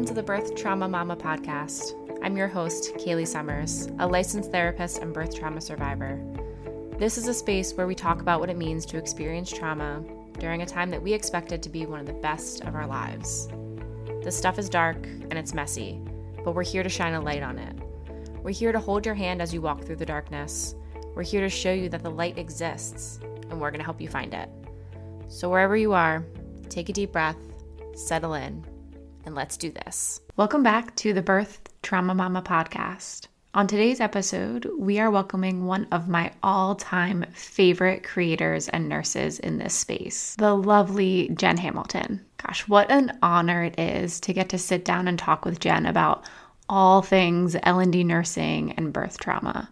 Welcome to the Birth Trauma Mama podcast. I'm your host, Kaylee Summers, a licensed therapist and birth trauma survivor. This is a space where we talk about what it means to experience trauma during a time that we expected to be one of the best of our lives. The stuff is dark and it's messy, but we're here to shine a light on it. We're here to hold your hand as you walk through the darkness. We're here to show you that the light exists, and we're going to help you find it. So, wherever you are, take a deep breath, settle in, and let's do this. Welcome back to the Birth Trauma Mama podcast. On today's episode, we are welcoming one of my all time favorite creators and nurses in this space, the lovely Jen Hamilton. Gosh, what an honor it is to get to sit down and talk with Jen about all things L&D nursing and birth trauma.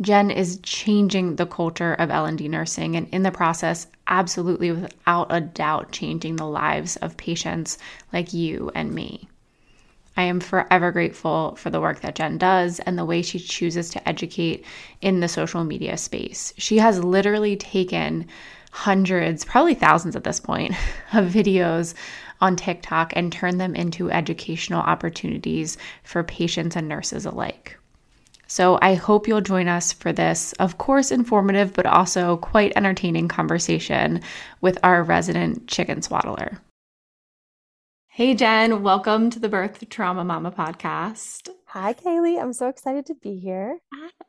Jen is changing the culture of L&D nursing and in the process absolutely without a doubt changing the lives of patients like you and me. I am forever grateful for the work that Jen does and the way she chooses to educate in the social media space. She has literally taken hundreds, probably thousands at this point, of videos on TikTok and turned them into educational opportunities for patients and nurses alike. So I hope you'll join us for this, of course, informative, but also quite entertaining conversation with our resident chicken swaddler. Hey, Jen, welcome to the Birth Trauma Mama podcast. Hi, Kaylee. I'm so excited to be here.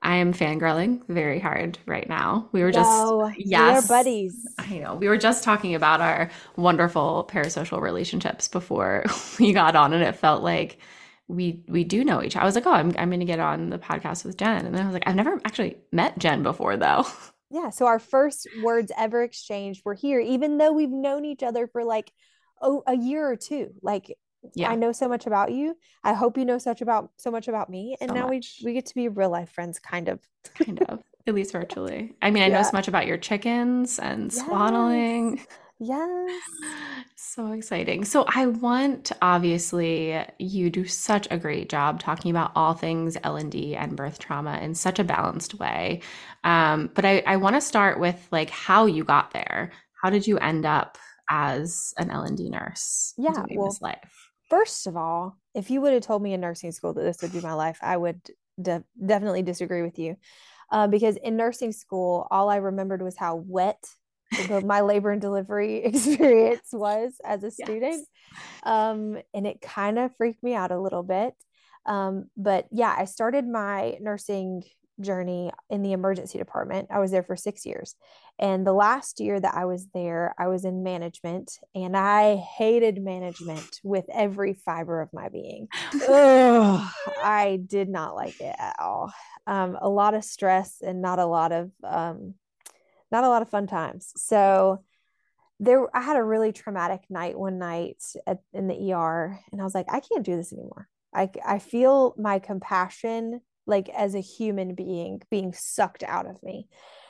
I am fangirling very hard right now. We were just, Whoa, yes, we are buddies. I know. We were just talking about our wonderful parasocial relationships before we got on, and it felt like we we do know each other. I was like, oh, I'm I'm gonna get on the podcast with Jen, and then I was like, I've never actually met Jen before though. Yeah, so our first words ever exchanged were here, even though we've known each other for like oh a year or two. Like yeah. I know so much about you. I hope you know such about so much about me, and so now much. we we get to be real life friends, kind of. kind of, at least virtually. I mean, I yeah. know so much about your chickens and yes. swaddling. Yes. So exciting. So I want obviously you do such a great job talking about all things L&D and birth trauma in such a balanced way. Um, but I, I want to start with like how you got there. How did you end up as an L&D nurse? Yeah. Well, life? First of all, if you would have told me in nursing school that this would be my life, I would de- definitely disagree with you. Uh, because in nursing school, all I remembered was how wet my labor and delivery experience was as a student. Yes. Um, and it kind of freaked me out a little bit. Um, but yeah, I started my nursing journey in the emergency department. I was there for six years. And the last year that I was there, I was in management and I hated management with every fiber of my being. Ugh, I did not like it at all. Um, a lot of stress and not a lot of um, not a lot of fun times. So there I had a really traumatic night one night at, in the ER and I was like I can't do this anymore. I I feel my compassion like as a human being being sucked out of me.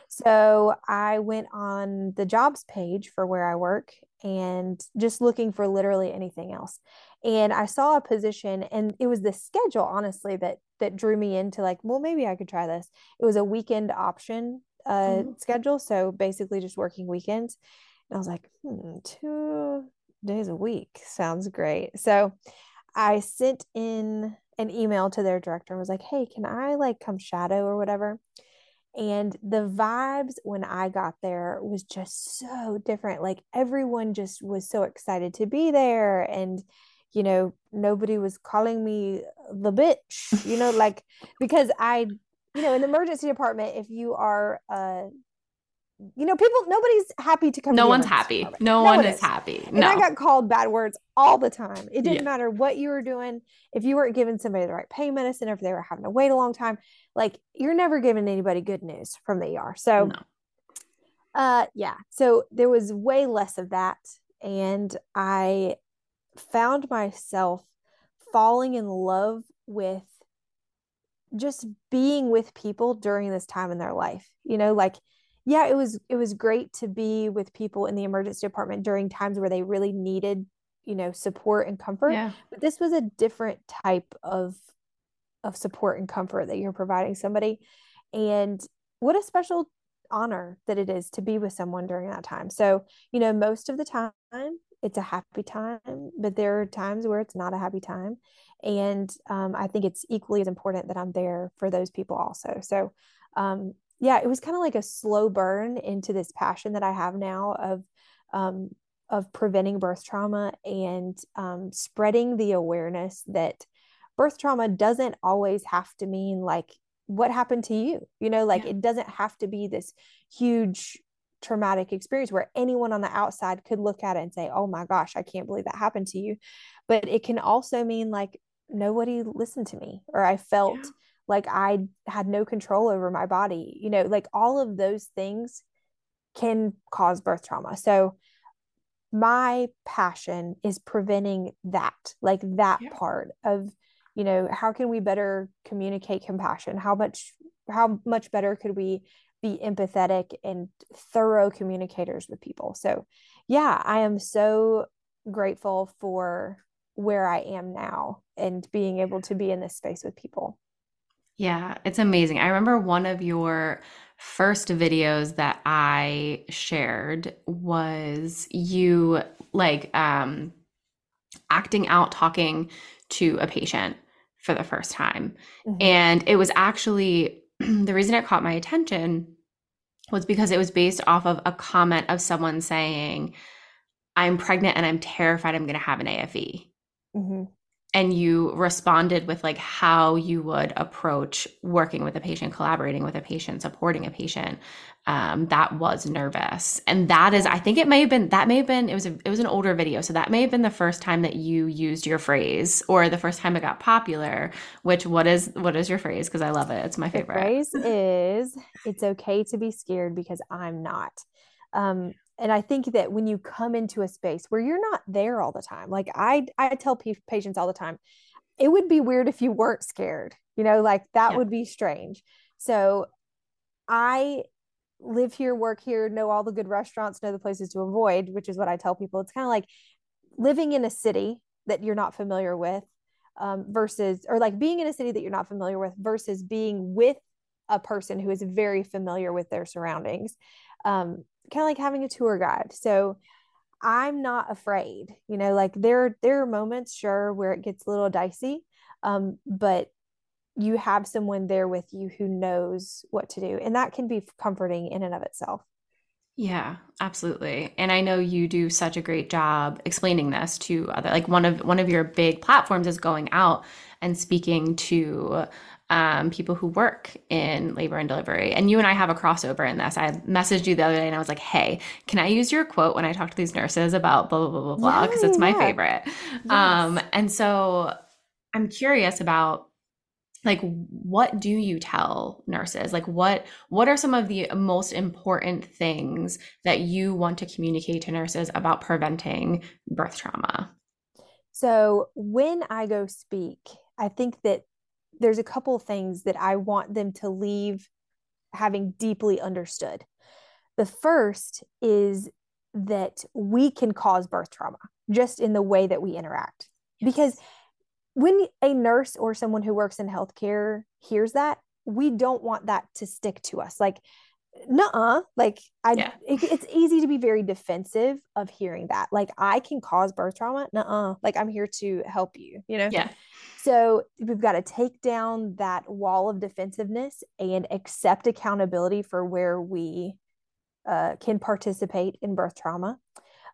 So I went on the jobs page for where I work and just looking for literally anything else. And I saw a position and it was the schedule honestly that that drew me into like, well maybe I could try this. It was a weekend option uh, mm-hmm. schedule. So basically just working weekends. And I was like, hmm, two days a week sounds great. So I sent in an email to their director and was like, hey, can I like come shadow or whatever? And the vibes when I got there was just so different. Like everyone just was so excited to be there. And, you know, nobody was calling me the bitch, you know, like because I you know, in the emergency department, if you are, uh, you know, people, nobody's happy to come. No to one's happy. No, no, one, is. is happy. No. And I got called bad words all the time. It didn't yeah. matter what you were doing. If you weren't giving somebody the right pain medicine, or if they were having to wait a long time, like you're never giving anybody good news from the ER. So, no. uh, yeah. So there was way less of that. And I found myself falling in love with just being with people during this time in their life you know like yeah it was it was great to be with people in the emergency department during times where they really needed you know support and comfort yeah. but this was a different type of of support and comfort that you're providing somebody and what a special honor that it is to be with someone during that time so you know most of the time it's a happy time, but there are times where it's not a happy time. And um, I think it's equally as important that I'm there for those people also. So, um, yeah, it was kind of like a slow burn into this passion that I have now of um, of preventing birth trauma and um, spreading the awareness that birth trauma doesn't always have to mean like what happened to you you know like yeah. it doesn't have to be this huge traumatic experience where anyone on the outside could look at it and say oh my gosh i can't believe that happened to you but it can also mean like nobody listened to me or i felt yeah. like i had no control over my body you know like all of those things can cause birth trauma so my passion is preventing that like that yeah. part of you know how can we better communicate compassion how much how much better could we be empathetic and thorough communicators with people so yeah i am so grateful for where i am now and being able to be in this space with people yeah it's amazing i remember one of your first videos that I shared was you like um acting out talking to a patient for the first time. Mm-hmm. And it was actually the reason it caught my attention was because it was based off of a comment of someone saying, I'm pregnant and I'm terrified I'm going to have an AFE. Mm-hmm. And you responded with like how you would approach working with a patient collaborating with a patient supporting a patient um, that was nervous. And that is i think it may have been that may have been it was a, it was an older video. So that may have been the first time that you used your phrase or the first time it got popular which what is what is your phrase? Because i love it. It's my favorite. the phrase is it's okay to be scared because i'm not. Um, and i think that when you come into a space where you're not there all the time like i i tell p- patients all the time it would be weird if you weren't scared you know like that yeah. would be strange so i live here work here know all the good restaurants know the places to avoid which is what i tell people it's kind of like living in a city that you're not familiar with um, versus or like being in a city that you're not familiar with versus being with a person who is very familiar with their surroundings um, kind of like having a tour guide. So I'm not afraid, you know, like there, there are moments, sure, where it gets a little dicey. Um, but you have someone there with you who knows what to do. And that can be comforting in and of itself. Yeah, absolutely. And I know you do such a great job explaining this to other like one of one of your big platforms is going out and speaking to um, people who work in labor and delivery. And you and I have a crossover in this. I messaged you the other day and I was like, hey, can I use your quote when I talk to these nurses about blah, blah, blah, blah, blah, because it's my favorite. Yes. Um, and so I'm curious about like what do you tell nurses like what what are some of the most important things that you want to communicate to nurses about preventing birth trauma so when i go speak i think that there's a couple of things that I want them to leave having deeply understood. The first is that we can cause birth trauma just in the way that we interact. Yes. Because when a nurse or someone who works in healthcare hears that, we don't want that to stick to us. Like, nuh uh. like I, yeah. it, it's easy to be very defensive of hearing that. Like, I can cause birth trauma. Nuh uh. like I'm here to help you. You know. Yeah. So we've got to take down that wall of defensiveness and accept accountability for where we uh, can participate in birth trauma.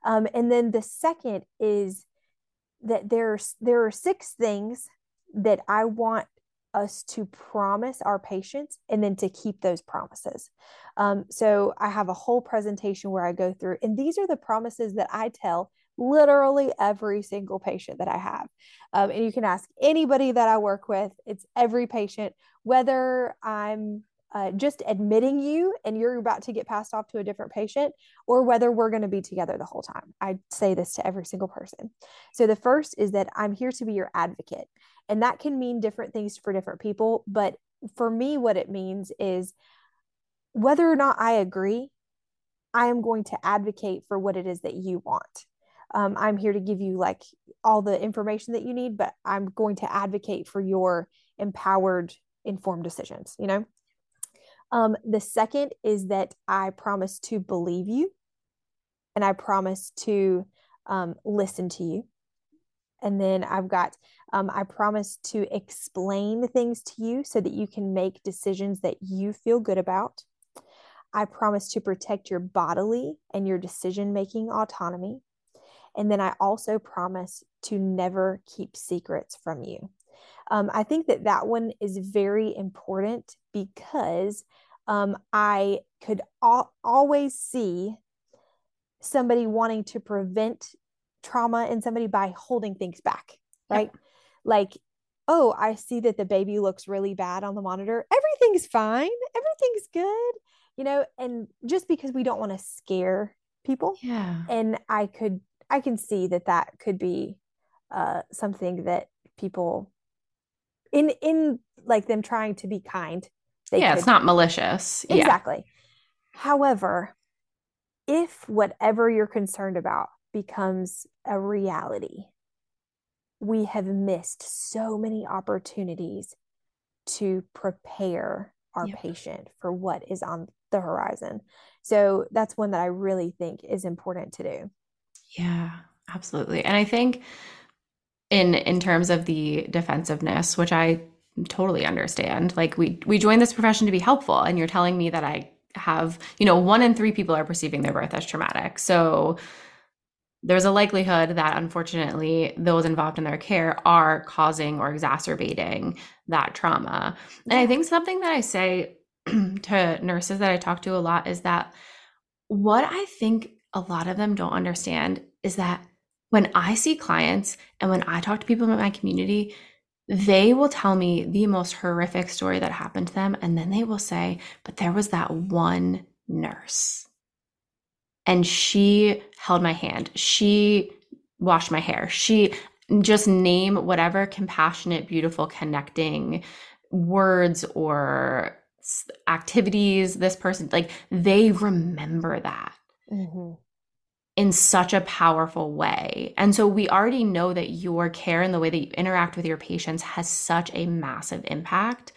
Um, and then the second is that there's there are six things that I want us to promise our patients and then to keep those promises. Um, so I have a whole presentation where I go through, and these are the promises that I tell literally every single patient that I have. Um, and you can ask anybody that I work with, it's every patient, whether I'm uh, just admitting you and you're about to get passed off to a different patient, or whether we're going to be together the whole time. I say this to every single person. So the first is that I'm here to be your advocate. And that can mean different things for different people. But for me, what it means is whether or not I agree, I am going to advocate for what it is that you want um, i'm here to give you like all the information that you need but i'm going to advocate for your empowered informed decisions you know um, the second is that i promise to believe you and i promise to um, listen to you. And then I've got, um, I promise to explain things to you so that you can make decisions that you feel good about. I promise to protect your bodily and your decision making autonomy. And then I also promise to never keep secrets from you. Um, I think that that one is very important because um, I could al- always see somebody wanting to prevent trauma in somebody by holding things back, right? Yep. Like, oh, I see that the baby looks really bad on the monitor. Everything's fine. Everything's good, you know, and just because we don't want to scare people. Yeah. And I could, I can see that that could be uh, something that people in, in like them trying to be kind. yeah. Could, it's not malicious. Exactly. Yeah. However, if whatever you're concerned about becomes a reality, we have missed so many opportunities to prepare our yep. patient for what is on the horizon. So that's one that I really think is important to do. Yeah, absolutely. And I think in in terms of the defensiveness, which I totally understand, like we we joined this profession to be helpful and you're telling me that I have, you know, one in three people are perceiving their birth as traumatic. So there's a likelihood that unfortunately those involved in their care are causing or exacerbating that trauma. And I think something that I say to nurses that I talk to a lot is that what I think a lot of them don't understand is that when I see clients and when I talk to people in my community, they will tell me the most horrific story that happened to them. And then they will say, but there was that one nurse. And she held my hand. She washed my hair. She just name whatever compassionate, beautiful, connecting words or activities this person, like they remember that. Mm-hmm in such a powerful way. And so we already know that your care and the way that you interact with your patients has such a massive impact.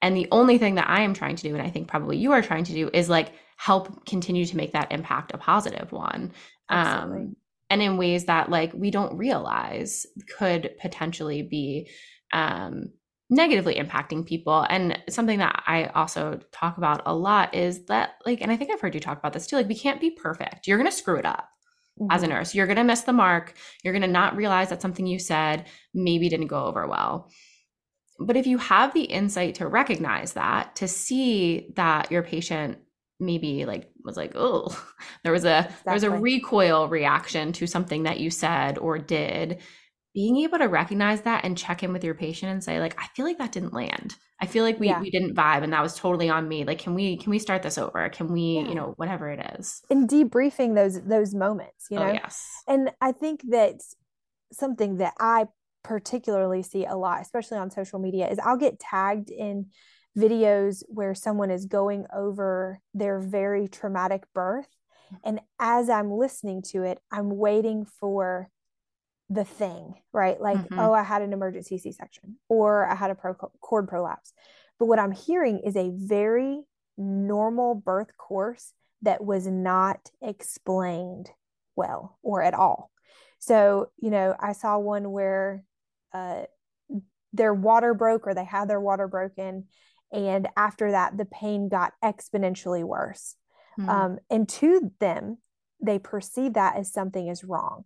And the only thing that I am trying to do, and I think probably you are trying to do, is like help continue to make that impact a positive one. Absolutely. Um, and in ways that like we don't realize could potentially be um, negatively impacting people. And something that I also talk about a lot is that, like, and I think I've heard you talk about this too, like, we can't be perfect. You're going to screw it up mm-hmm. as a mm-hmm. nurse. You're going to miss the mark. You're going to not realize that something you said maybe didn't go over well. But if you have the insight to recognize that, to see that your patient maybe like was like, oh, there was a exactly. there was a recoil reaction to something that you said or did, being able to recognize that and check in with your patient and say like i feel like that didn't land. I feel like we, yeah. we didn't vibe and that was totally on me. Like can we can we start this over? Can we yeah. you know whatever it is. And debriefing those those moments you oh, know? oh, yes. And i think that something that i particularly see a lot especially on social media is i'll get tagged in videos where someone is going over their very traumatic birth. Mm. and as i'm listening to it i'm waiting for the thing, right? Like, mm-hmm. oh, I had an emergency C section or I had a pro- cord prolapse. But what I'm hearing is a very normal birth course that was not explained well or at all. So, you know, I saw one where uh, their water broke or they had their water broken. And after that, the pain got exponentially worse. Mm-hmm. Um, and to them, they perceive that as something is wrong.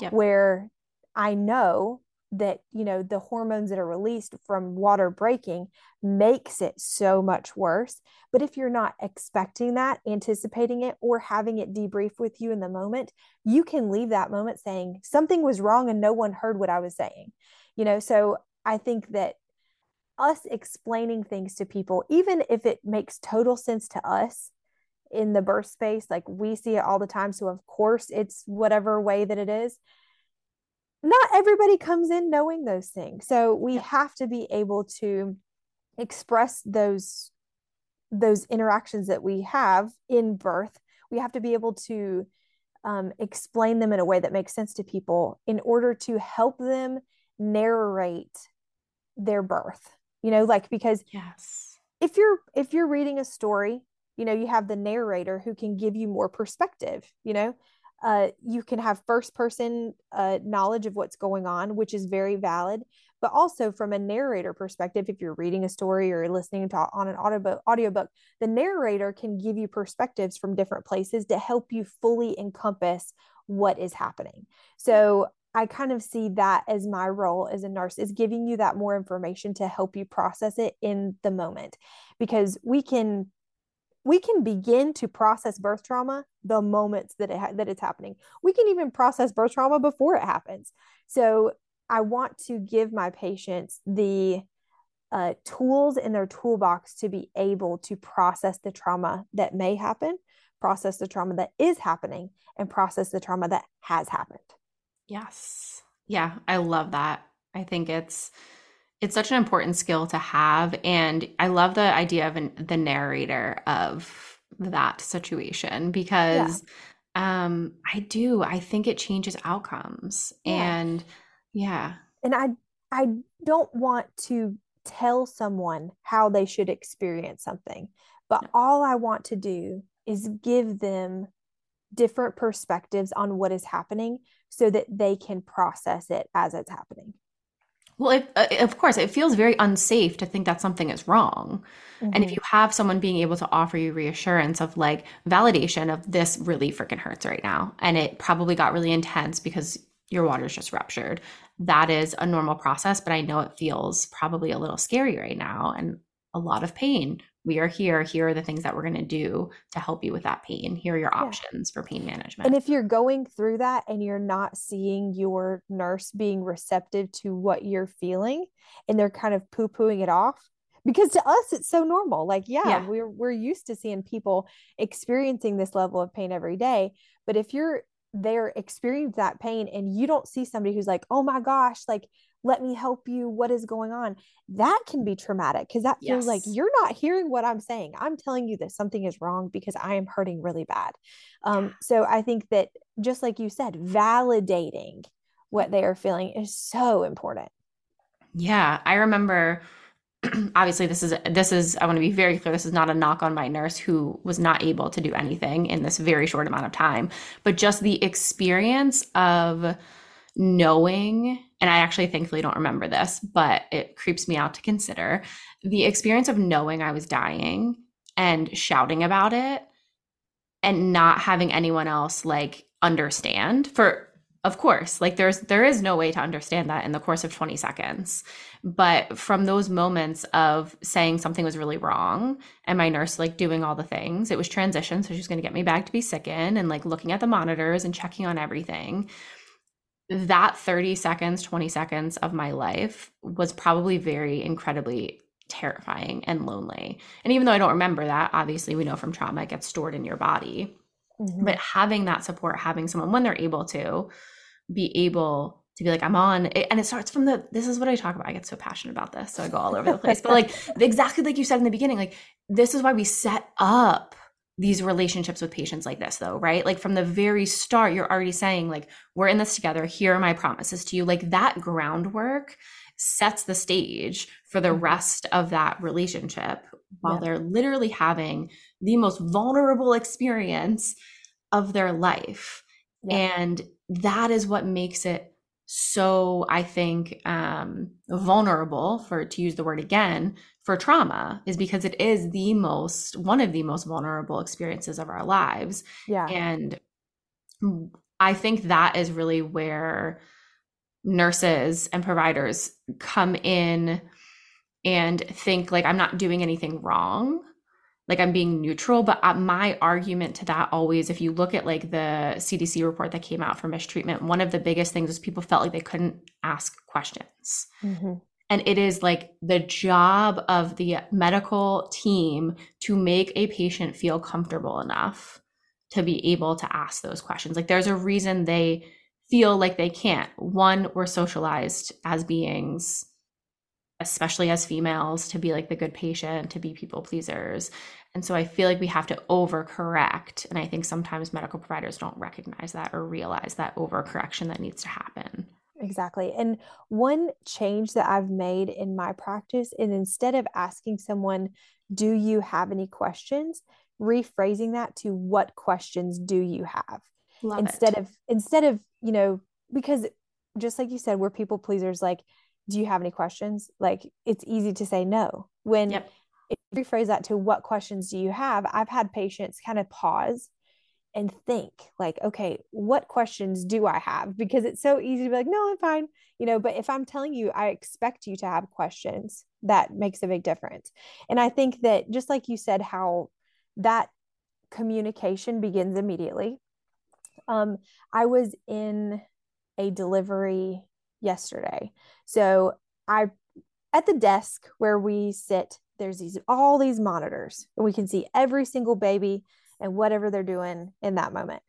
Yep. Where I know that you know the hormones that are released from water breaking makes it so much worse. But if you're not expecting that anticipating it or having it debrief with you in the moment you can leave that moment saying something was wrong and no one heard what i was saying. You know so i think that us explaining things to people even if it makes total sense to us in the birth space like we see it all the time so of course it's whatever way that it is not everybody comes in knowing those things. So we have to be able to express those those interactions that we have in birth. We have to be able to um, explain them in a way that makes sense to people in order to help them narrate their birth. You know, like because yes, if you're if you're reading a story, you know, you have the narrator who can give you more perspective. You know, uh, you can have first person uh, knowledge of what's going on, which is very valid. But also from a narrator perspective, if you're reading a story or listening to on an audiobook, audiobook, the narrator can give you perspectives from different places to help you fully encompass what is happening. So I kind of see that as my role as a nurse is giving you that more information to help you process it in the moment because we can we can begin to process birth trauma the moments that it ha- that it's happening. We can even process birth trauma before it happens. So I want to give my patients the uh, tools in their toolbox to be able to process the trauma that may happen, process the trauma that is happening, and process the trauma that has happened. Yes. Yeah, I love that. I think it's it's such an important skill to have and I love the idea of an, the narrator of that situation because yeah. um I do I think it changes outcomes yeah. and yeah. And I I don't want to tell someone how they should experience something, but no. all I want to do is give them different perspectives on what is happening so that they can process it as it's happening. Well, if, uh, of course, it feels very unsafe to think that something is wrong. Mm-hmm. And if mm-hmm. you have someone being able to offer you reassurance of like validation of this really freaking hurts right now, and it probably got really intense because your water's just ruptured, that is a normal process. But I know it feels probably a little scary right now and a lot of pain we are here. Here are the things that we're going to do to help you with that pain. Here are your yeah. options for pain management. And if you're going through that and you're not seeing your nurse being receptive to what you're feeling and they're kind of poo pooing it off, because to us it's so normal like yeah, yeah, we're we're used to seeing people experiencing this level of pain every day but if you're there experiencing that pain and you don't see somebody who's like oh my gosh like let me help you what is going on? That can be traumatic because that feels yes. like you're not hearing what i'm saying. I'm telling you that something is wrong because i am hurting really bad. Um, so i think that just like you said validating what they are feeling is so important. Yeah i remember obviously this is this is i want to be very clear this is not a knock on my nurse who was not able to do anything in this very short amount of time but just the experience of knowing, and I actually thankfully don't remember this, but it creeps me out to consider the experience of knowing I was dying and shouting about it and not having anyone else like understand for of course like there's there is no way to understand that in the course of 20 seconds. But from those moments of saying something was really wrong and my nurse like doing all the things it was transition so she's going to get me back to be sick in and like looking at the monitors and checking on everything that 30 seconds, 20 seconds of my life was probably very incredibly terrifying and lonely. And even though I don't remember that, obviously we know from trauma it gets stored in your body. Mm-hmm. But having that support, having someone when they're able to be able to be like, I'm on, and it starts from the, this is what I talk about. I get so passionate about this. So I go all over the place. but like, exactly like you said in the beginning, like, this is why we set up these relationships with patients like this though right like from the very start you're already saying like we're in this together here are my promises to you like that groundwork sets the stage for the mm-hmm. rest of that relationship while yeah. they're literally having the most vulnerable experience of their life yeah. and that is what makes it so i think um vulnerable for to use the word again for trauma is because it is the most one of the most vulnerable experiences of our lives. Yeah. And I think that is really where nurses and providers come in and think like I'm not doing anything wrong like I'm being neutral. But uh, my argument to that always, if you look at like the CDC report that came out for mistreatment, one of the biggest things was people felt like they couldn't ask questions. Mm-hmm. And it is like the job of the medical team to make a patient feel comfortable enough to be able to ask those questions. Like there's a reason they feel like they can't. One, we're socialized as beings, especially as females, to be like the good patient, to be people pleasers. And so I feel like we have to overcorrect. And I think sometimes medical providers don't recognize that or realize that overcorrection that needs to happen. Exactly. And one change that I've made in my practice is instead of asking someone, Do you have any questions? rephrasing that to, What questions do you have? Love instead it. of instead of you know because just like you said we're people pleasers like do you have any questions? Like it's easy to say no. When Yep. if you rephrase that to what questions do you have? I've had patients kind of pause and think like okay what questions do i have? Because it's so easy to be like no i'm fine you know but if i'm telling you i expect you to have questions that makes a big difference. And i think that just like you said how that communication begins immediately. Um i was in a delivery yesterday so i at the desk where we sit there's these all these monitors and we can see every single baby and whatever they're doing in that moment.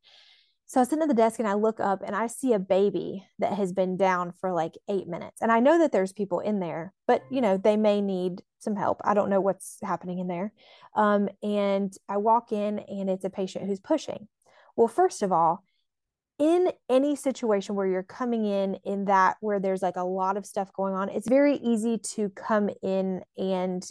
So I sit at the desk and I look up and I see a baby that has been down for like eight minutes. And I know that there's people in there, but you know, they may need some help. I don't know what's happening in there. Um, and I walk in and it's a patient who's pushing. Well, first of all, in any situation where you're coming in in that where there's like a lot of stuff going on, it's very easy to come in and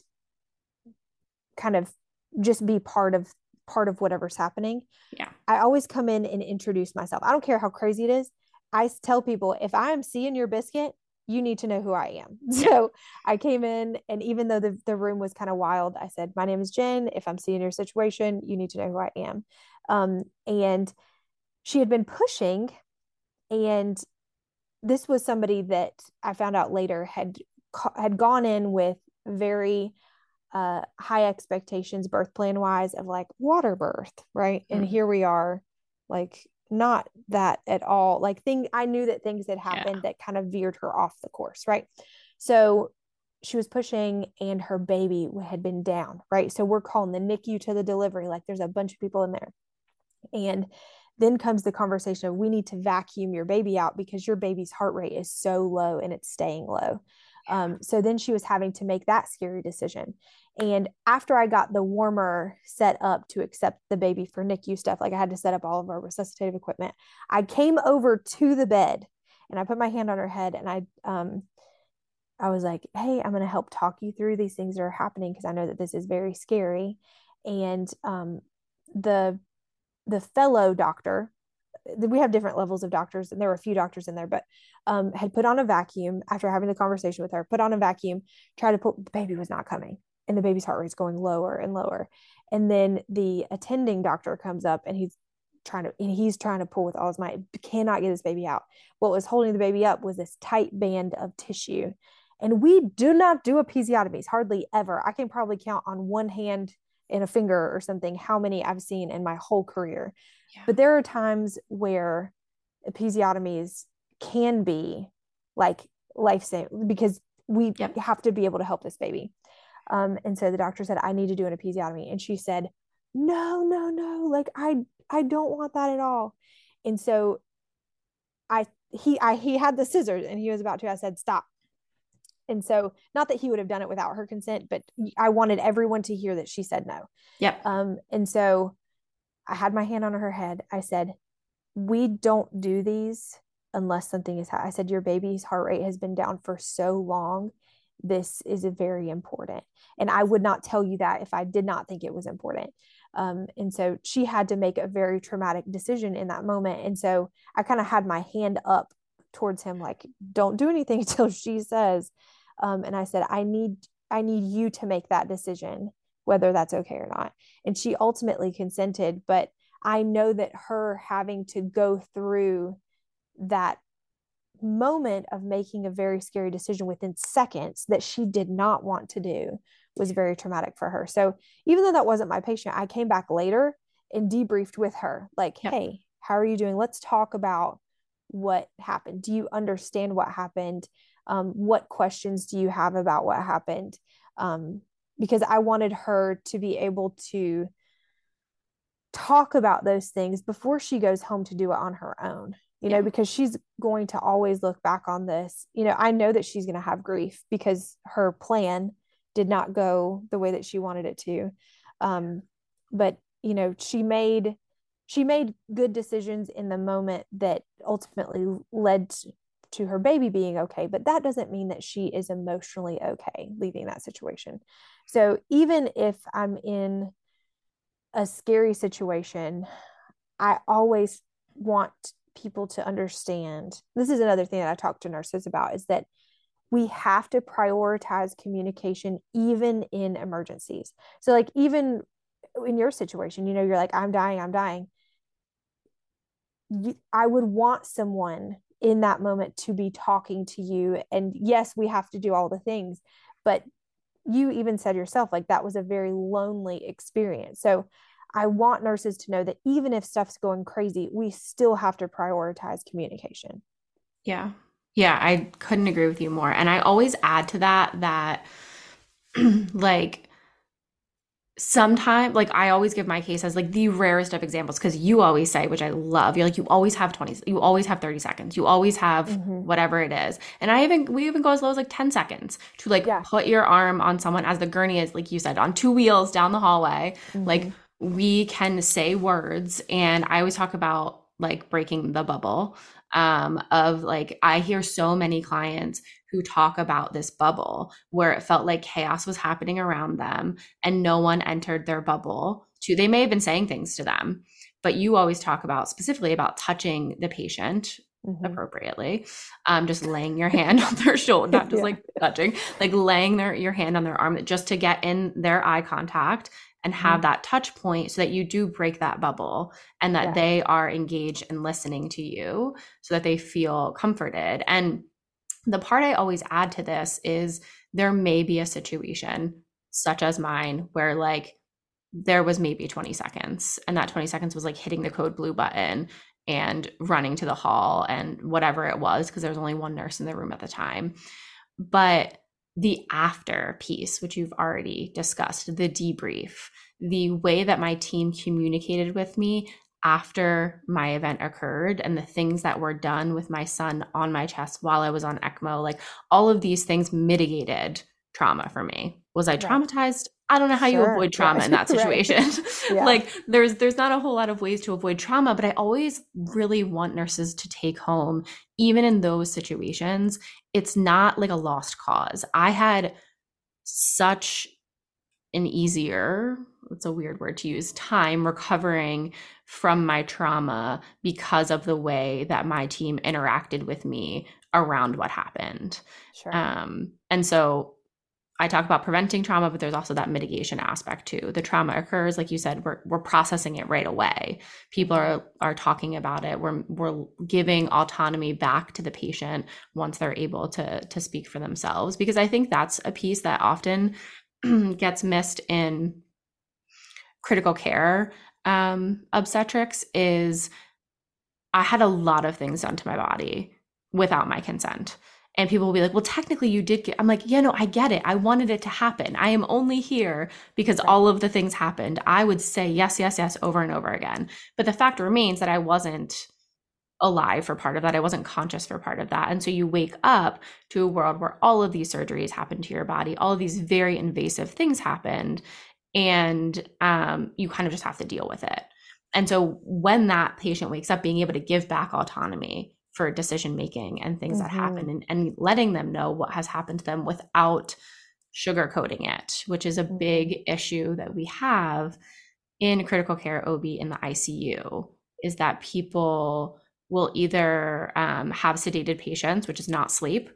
kind of just be part of part of whatever's happening. Yeah. I always come in and introduce myself. I don't care how crazy it is. I tell people if I am seeing your biscuit, you need to know who I am. Yeah. So I came in, and even though the, the room was kind of wild, I said, My name is Jen. If I'm seeing your situation, you need to know who I am. Um, and she had been pushing, and this was somebody that I found out later had had gone in with very uh, high expectations birth plan wise of like water birth, right? And Mm. here we are, like not that at all. Like thing I knew that things had happened that kind of veered her off the course, right? So she was pushing and her baby had been down, right? So we're calling the NICU to the delivery, like there's a bunch of people in there. And then comes the conversation of we need to vacuum your baby out because your baby's heart rate is so low and it's staying low. Um, so then she was having to make that scary decision. And after I got the warmer set up to accept the baby for NICU stuff, like I had to set up all of our resuscitative equipment, I came over to the bed and I put my hand on her head and I, um, I was like, hey, I'm going to help talk you through these things that are happening because I know that this is very scary. And um, the the fellow doctor we have different levels of doctors and there were a few doctors in there but um, had put on a vacuum after having the conversation with her put on a vacuum tried to pull the baby was not coming and the baby's heart rate's going lower and lower. And then the attending doctor comes up and he's trying to and he's trying to pull with all his might cannot get this baby out. What was holding the baby up was this tight band of tissue. And we do not do episiotomies hardly ever. I can probably count on one hand and a finger or something how many i've seen in my whole career Yeah. but there are times where episiotomies can be like life saving because we Yep. have to be able to help this baby. Um, and so the doctor said, I need to do an episiotomy. And she said, No, no, no, like I I don't want that at all. And so I he I he had the scissors and he was about to, I said, stop. And so not that he would have done it without her consent, but I wanted everyone to hear that she said no. Yep. Um, and so I had my hand on her head. I said, We don't do these unless something is. I said, Your baby's heart rate has been down for so long. This is a very important. And I would not tell you that if I did not think it was important. Um, and so she had to make a very traumatic decision in that moment. And so I kind of had my hand up towards him, like, Don't do anything until she says. Um, and I said, I need, I need you to make that decision whether that's okay or not. And she ultimately consented, but I know that her having to go through that moment of making a very scary decision within seconds that she did not want to do was very traumatic for her. So even though that wasn't my patient, I came back later and debriefed with her like, Yep. hey, how are you doing? Let's talk about what happened. Do you understand what happened? Um, what questions do you have about what happened? Um, because I wanted her to be able to talk about those things before she goes home to do it on her own you know because she's going to always look back on this. You know i know that she's going to have grief because her plan did not go the way that she wanted it to. Um but you know she made she made good decisions in the moment that ultimately led to, her baby being okay but that doesn't mean that she is emotionally okay leaving that situation so even if i'm in a scary situation, I always want people to understand this is another thing that I talk to nurses about is that we have to prioritize communication even in emergencies. So, like, even in your situation, you know, you're like, I'm dying, I'm dying. I would want someone in that moment to be talking to you. And yes, we have to do all the things, but you even said yourself, like, that was a very lonely experience. So, I want nurses to know that even if stuff's going crazy, we still have to prioritize communication. Yeah. Yeah, I couldn't agree with you more. And I always add to that that like sometimes like I always give my case as like the rarest of examples because you always say, which I love, you're like you always have 20, you always have 30 seconds. You always have mm-hmm. whatever it is. And I even we even go as low as like 10 seconds to like yeah. put your arm on someone as the gurney is, like you said, on two wheels down the hallway. Mm-hmm. Like we can say words. And I always talk about like breaking the bubble um, of like I hear so many clients who talk about this bubble where it felt like chaos was happening around them and no one entered their bubble to they may have been saying things to them but you always talk about specifically about touching the patient mm-hmm. appropriately um just laying your hand on their shoulder not just yeah. like touching like laying their your hand on their arm just to get in their eye contact and have mm-hmm. that touch point so that you do break that bubble and that yeah. they are engaged and listening to you so that they feel comforted. And the part I always add to this is there may be a situation such as mine where like there was maybe 20 seconds and that 20 seconds was like hitting the code blue button and running to the hall and whatever it was because there was only one nurse in the room at the time. But the after piece, which you've already discussed, the debrief, the way that my team communicated with me after my event occurred and the things that were done with my son on my chest while I was on ECMO, like all of these things mitigated trauma for me. Was I traumatized? I don't know how sure. you avoid trauma in that situation. yeah. Like there's there's not a whole lot of ways to avoid trauma, but I always really want nurses to take home even in those situations, it's not like a lost cause. I had such an easier, it's a weird word to use, time recovering from my trauma because of the way that my team interacted with me around what happened. Sure. Um, and so I talk about preventing trauma, but there's also that mitigation aspect too. The trauma occurs, like you said, we're we're processing it right away. People are are talking about it. We're we're giving autonomy back to the patient once they're able to to speak for themselves. Because I think that's a piece that often gets missed in critical care um, obstetrics. Is I had a lot of things done to my body without my consent. And people will be like well technically you did get i'm like yeah no i get it. I wanted it to happen. I am only here because all of the things happened. I would say yes yes yes over and over again. But the fact remains that i wasn't alive for part of that. I wasn't conscious for part of that. And so you wake up to a world where all of these surgeries happened to your body. All of these very invasive things happened and um, you kind of just have to deal with it and so when that patient wakes up being able to give back autonomy for decision making and things mm-hmm. that happen and, and letting them know what has happened to them without sugarcoating it, which is a mm-hmm. big issue that we have in critical care OB in the ICU, is that people will either um, have sedated patients, which is not sleep,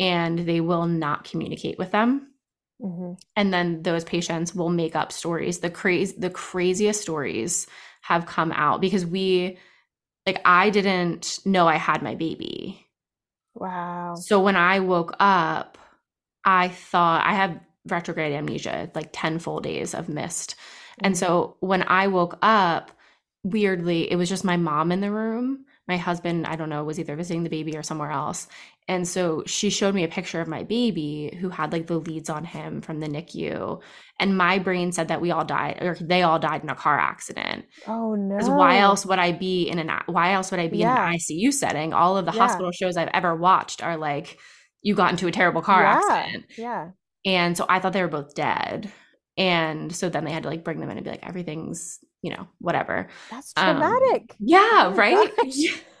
and they will not communicate with them. Mm-hmm. And then those patients will make up stories. The crazy, the craziest stories have come out because we like I didn't know I had my baby. Wow. So when I woke up, I thought I had retrograde amnesia, like 10 full days of missed. Mm-hmm. And so when I woke up, weirdly, it was just my mom in the room. My husband, I don't know, was either visiting the baby or somewhere else. And so she showed me a picture of my baby who had like the leads on him from the NICU. And my brain said that we all died or they all died in a car accident. Oh no. Why else would I be in an why else would I be yeah. in an ICU setting? All of the yeah. hospital shows I've ever watched are like you got into a terrible car yeah. accident. Yeah. And so I thought they were both dead. And so then they had to like bring them in and be like, everything's, you know, whatever. That's traumatic. Um, yeah, oh right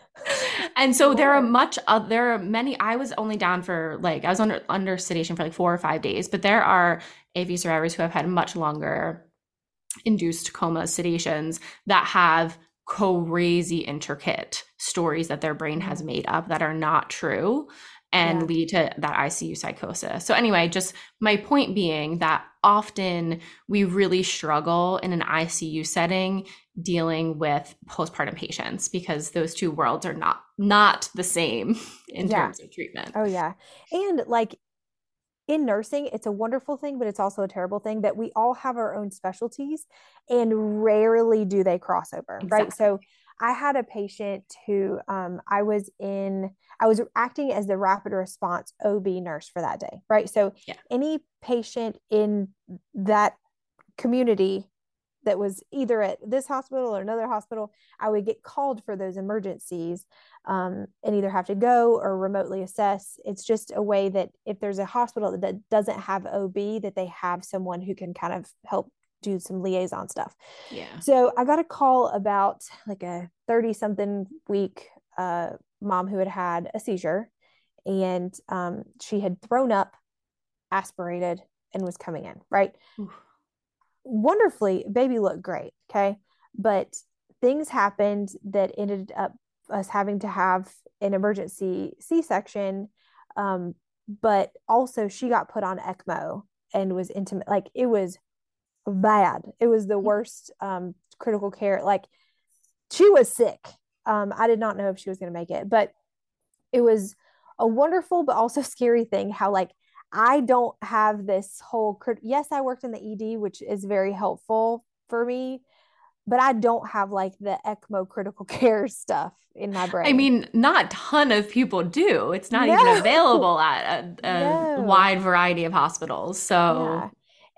and so there are much uh, there are many i was only down for like i was under under sedation for like four or five days but there are AFE survivors who have had much longer induced coma sedations that have crazy intricate stories that their brain has Mm-hmm. made up that are not true and Yeah. lead to that ICU psychosis. So anyway, just my point being that often we really struggle in an ICU setting dealing with postpartum patients because those two worlds are not not the same in Yeah. terms of treatment. Oh yeah. And like in nursing, it's a wonderful thing, but it's also a terrible thing that we all have our own specialties and rarely do they cross over, right? So I had a patient who um, I was in, I was acting as the rapid response OB nurse for that day, right? So Yeah. any patient in that community that was either at this hospital or another hospital, I would get called for those emergencies um, and either have to go or remotely assess. It's just a way that if there's a hospital that doesn't have OB, that they have someone who can kind of help do some liaison stuff. Yeah. So I got a call about like a 30 something week uh, mom who had had a seizure and um, she had thrown up, aspirated, and was coming in, right? Oof. Wonderfully, baby looked great. Okay. But things happened that ended up us having to have an emergency C section. Um, but also, she got put on ECMO and was intubated. Like it was bad. It was the worst um, critical care. Like she was sick. Um, I did not know if she was going to make it, but it was a wonderful but also scary thing how like I don't have this whole crit- yes, I worked in the ED, which is very helpful for me, but I don't have like the ECMO critical care stuff in my brain. I mean, not ton of people do. It's not No. even available at a, a No. wide variety of hospitals. So, Yeah.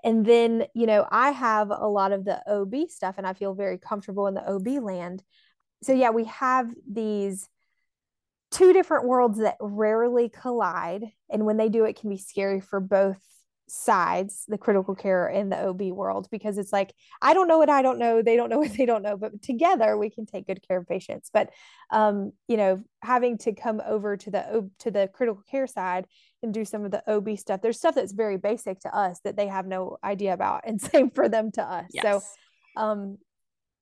And then, you know, I have a lot of the OB stuff and I feel very comfortable in the OB land. So, yeah, we have these two different worlds that rarely collide. And when they do, it can be scary for both sides, the critical care and the OB world, because it's like, I don't know what I don't know. They don't know what they don't know, but together we can take good care of patients. But, um, you know, having to come over to the, to the critical care side and do some of the OB stuff. There's stuff that's very basic to us that they have no idea about, and same for them to us. yes. So, um,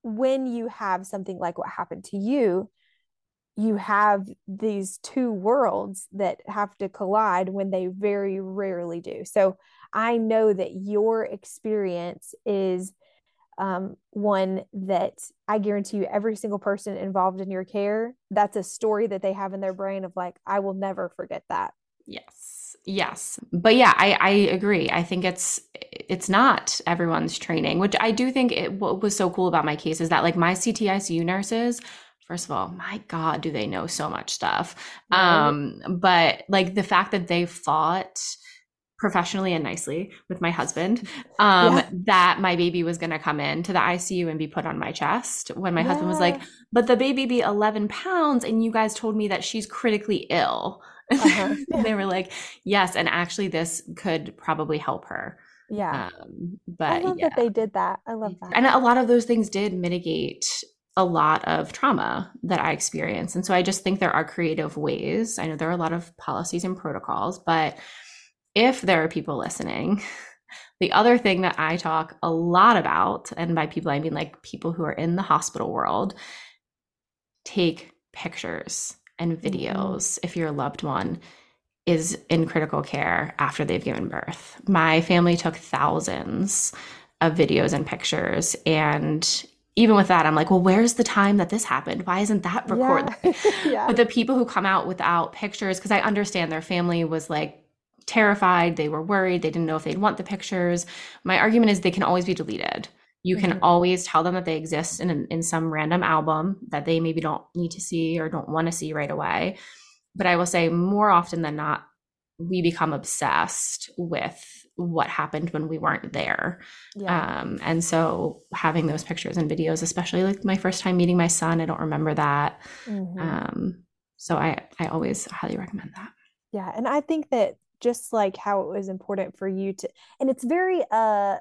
when you have something like what happened to you, you have these two worlds that have to collide when they very rarely do. So, I know that your experience is um, one that I guarantee you, every single person involved in your care, that's a story that they have in their brain of like, I will never forget that. Yes. Yes. But yeah, I, I agree. I think it's it's not everyone's training, which I do think it what was so cool about my case is that like my CTICU nurses, first of all, my God, do they know so much stuff. Right. Um, but like the fact that they fought professionally and nicely with my husband um Yeah. that my baby was going to come in to the ICU and be put on my chest when my husband was like but the baby be 11 pounds and you guys told me that she's critically ill Uh-huh. they were like yes and actually this could probably help her Yeah. um I but love yeah that they did that. I love that. and a lot of those things did mitigate a lot of trauma that I experienced. And so I just think there are creative ways. I know there are a lot of policies and protocols, but if there are people listening, the other thing that I talk a lot about, and by people, I mean like people who are in the hospital world, take pictures and Mhm. videos if your loved one is in critical care after they've given birth. My family took thousands of videos and pictures. And even with that, I'm like, well, where's the time that this happened? Why isn't that recorded? Yeah. yeah. But the people who come out without pictures, because I understand their family was like terrified, they were worried, they didn't know if they'd want the pictures. My argument is they can always be deleted. You can Mhm. always tell them that they exist in, in some random album that they maybe don't need to see or don't want to see right away. But I will say more often than not, we become obsessed with what happened when we weren't there. yeah. Um, and so having those pictures and videos, especially like my first time meeting my son, I don't remember that. Mhm. Um, so I, I always highly recommend that. Yeah, and I think that just like how it was important for you to, and it's very uh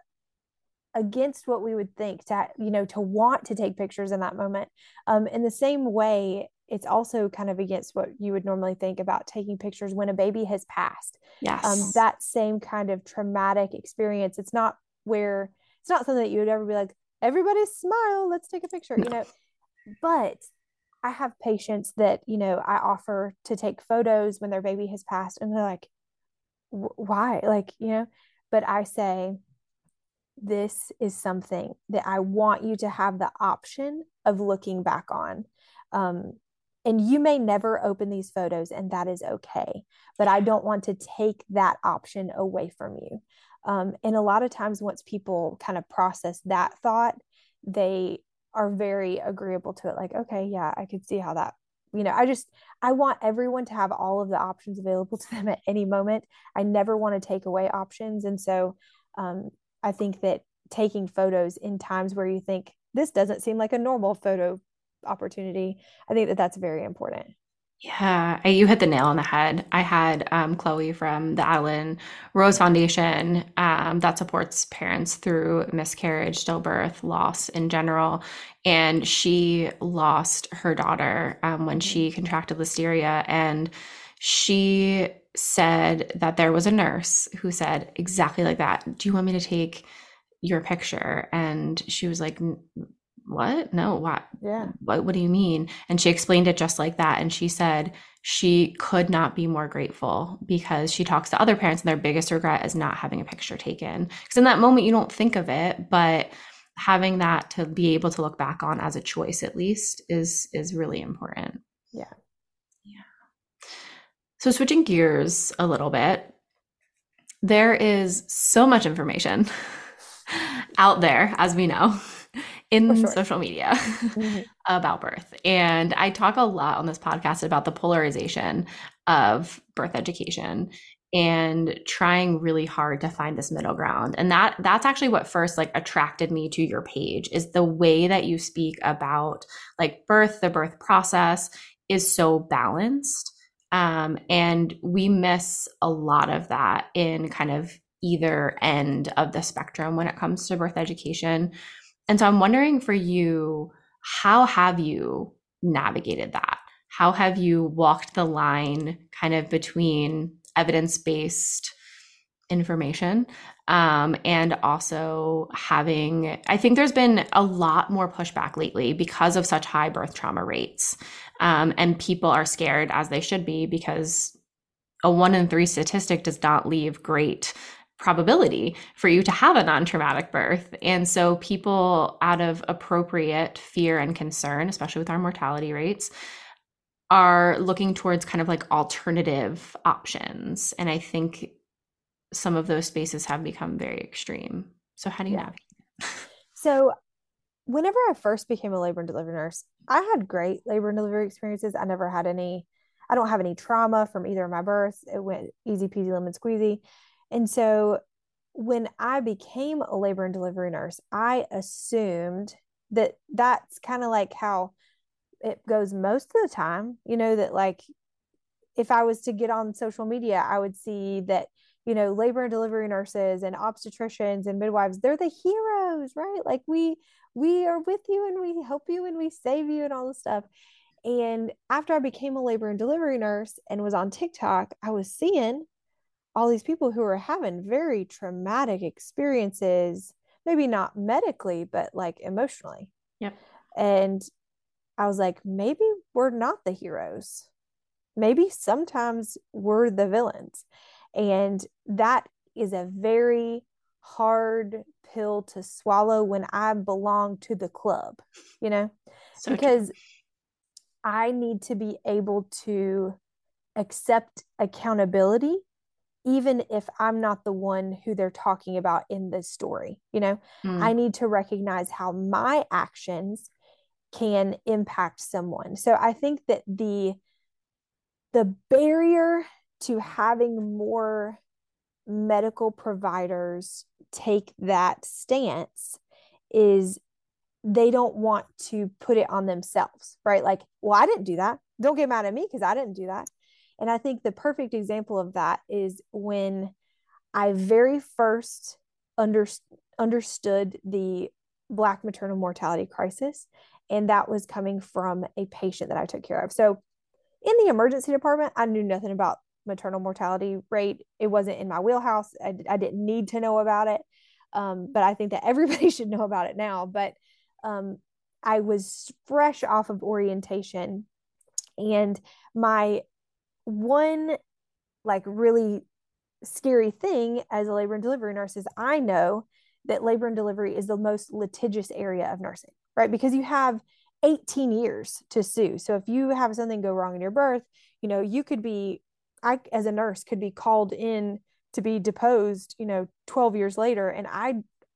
against what we would think to, you know, to want to take pictures in that moment. Um, in the same way, it's also kind of against what you would normally think about taking pictures when a baby has passed. Yes. Um, that same kind of traumatic experience. It's not where it's not something that you would ever be like, everybody smile, let's take a picture. You know, but I have patients that, you know, I offer to take photos when their baby has passed, and they're like, why? Like, you know, but I say, this is something that I want you to have the option of looking back on. Um, and you may never open these photos, and that is okay. But I don't want to take that option away from you. Um, and a lot of times, once people kind of process that thought, they are very agreeable to it. Like, okay, yeah, I could see how that, you know, I just, I want everyone to have all of the options available to them at any moment. I never want to take away options. And so um, I think that taking photos in times where you think this doesn't seem like a normal photo opportunity, I think that that's very important. Yeah, you hit the nail on the head. I had um, Chloe from the Adeline Rose Foundation um, that supports parents through miscarriage, stillbirth, loss in general. And she lost her daughter um, when she mm-hmm. contracted listeria. And she said that there was a nurse who said exactly like that Do you want me to take your picture? And she was like, what? No, what? Yeah. What, what do you mean? And she explained it just like that. And she said she could not be more grateful because she talks to other parents and their biggest regret is not having a picture taken. Because in that moment, you don't think of it, but having that to be able to look back on as a choice at least is is really important. Yeah. Yeah. So switching gears a little bit, there is so much information out there as we know in sure. social media mm-hmm. about birth. And I talk a lot on this podcast about the polarization of birth education and trying really hard to find this middle ground and that that's actually what first like attracted me to your page is the way that you speak about like birth the birth process is so balanced um, and we miss a lot of that in kind of either end of the spectrum when it comes to birth education and so I'm wondering for you, how have you navigated that? How have you walked the line kind of between evidence based information um, and also having, I think there's been a lot more pushback lately because of such high birth trauma rates. Um, and people are scared, as they should be, because a one in three statistic does not leave great probability for you to have a non-traumatic birth. And so people out of appropriate fear and concern especially with our mortality rates are looking towards kind of like alternative options. And i think some of those spaces have become very extreme. So how do you yeah. navigate so whenever i first became a labor and delivery nurse i had great labor and delivery experiences. I never had any i don't have any trauma from either of my births. It went easy peasy lemon squeezy and so when I became a labor and delivery nurse, I assumed that that's kind of like how it goes most of the time. You know, that like if I was to get on social media, I would see that, you know, labor and delivery nurses and obstetricians and midwives, they're the heroes, right? Like we we are with you and we help you and we save you and all this stuff. And after I became a labor and delivery nurse and was on TikTok, I was seeing all these people who are having very traumatic experiences, maybe not medically, but like emotionally. Yep. And I was like, maybe we're not the heroes. Maybe sometimes we're the villains. And that is a very hard pill to swallow when I belong to the club, you know, so because true. I need to be able to accept accountability even if I'm not the one who they're talking about in this story. You know, mm. I need to recognize how my actions can impact someone. So I think that the the barrier to having more medical providers take that stance is they don't want to put it on themselves, right? Like, well, I didn't do that. Don't get mad at me because I didn't do that. And I think the perfect example of that is when I very first under, understood the Black maternal mortality crisis. And that was coming from a patient that I took care of. So in the emergency department, I knew nothing about maternal mortality rate. It wasn't in my wheelhouse. I, I didn't need to know about it. Um, but I think that everybody should know about it now. But um, I was fresh off of orientation and my one like really scary thing as a labor and delivery nurse is I know that labor and delivery is the most litigious area of nursing, right? Because you have 18 years to sue. So if you have something go wrong in your birth, you know, you could be, I as a nurse could be called in to be deposed, you know, 12 years later. And I,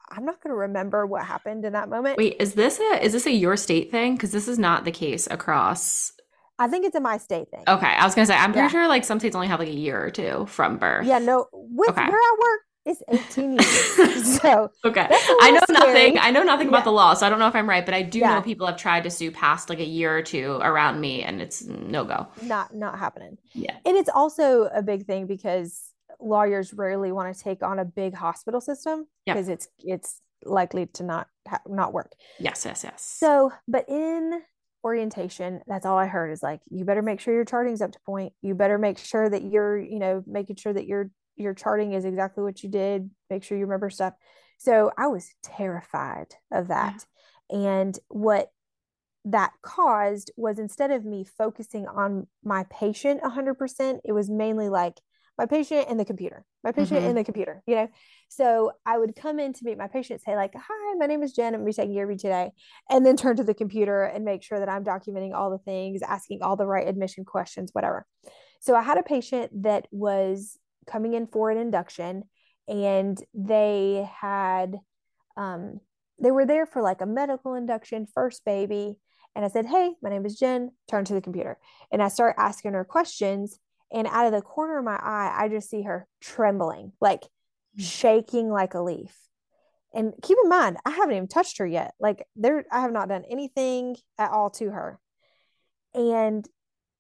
I'm not going to remember what happened in that moment. Wait, is this a, is this a your state thing? Cause this is not the case across I think it's a my state thing. Okay, I was gonna say I'm pretty yeah. sure like some states only have like a year or two from birth. Yeah, no, with okay. where I work, it's 18 years. so okay, I know scary. nothing. I know nothing yeah. about the law, so I don't know if I'm right, but I do yeah. know people have tried to sue past like a year or two around me, and it's no go. Not not happening. Yeah, and it's also a big thing because lawyers rarely want to take on a big hospital system because it's it's likely to not ha- not work. Yes, yes, yes. So, but in orientation that's all i heard is like you better make sure your charting's up to point. You better make sure that you're you know making sure that your your charting is exactly what you did. Make sure you remember stuff. So i was terrified of that. Yeah. and what that caused was instead of me focusing on my patient 100% it was mainly like my patient and the computer, my patient mm-hmm. and the computer, you know? So I would come in to meet my patient, say, like, hi, my name is Jen. I'm going to be taking your of you today. And then turn to the computer and make sure that I'm documenting all the things, asking all the right admission questions, whatever. So I had a patient that was coming in for an induction and they had, um, they were there for like a medical induction, first baby. And I said, Hey, my name is Jen. Turn to the computer. And I start asking her questions. And out of the corner of my eye, I just see her trembling, like mm. shaking like a leaf. And keep in mind, I haven't even touched her yet. Like there, I have not done anything at all to her. And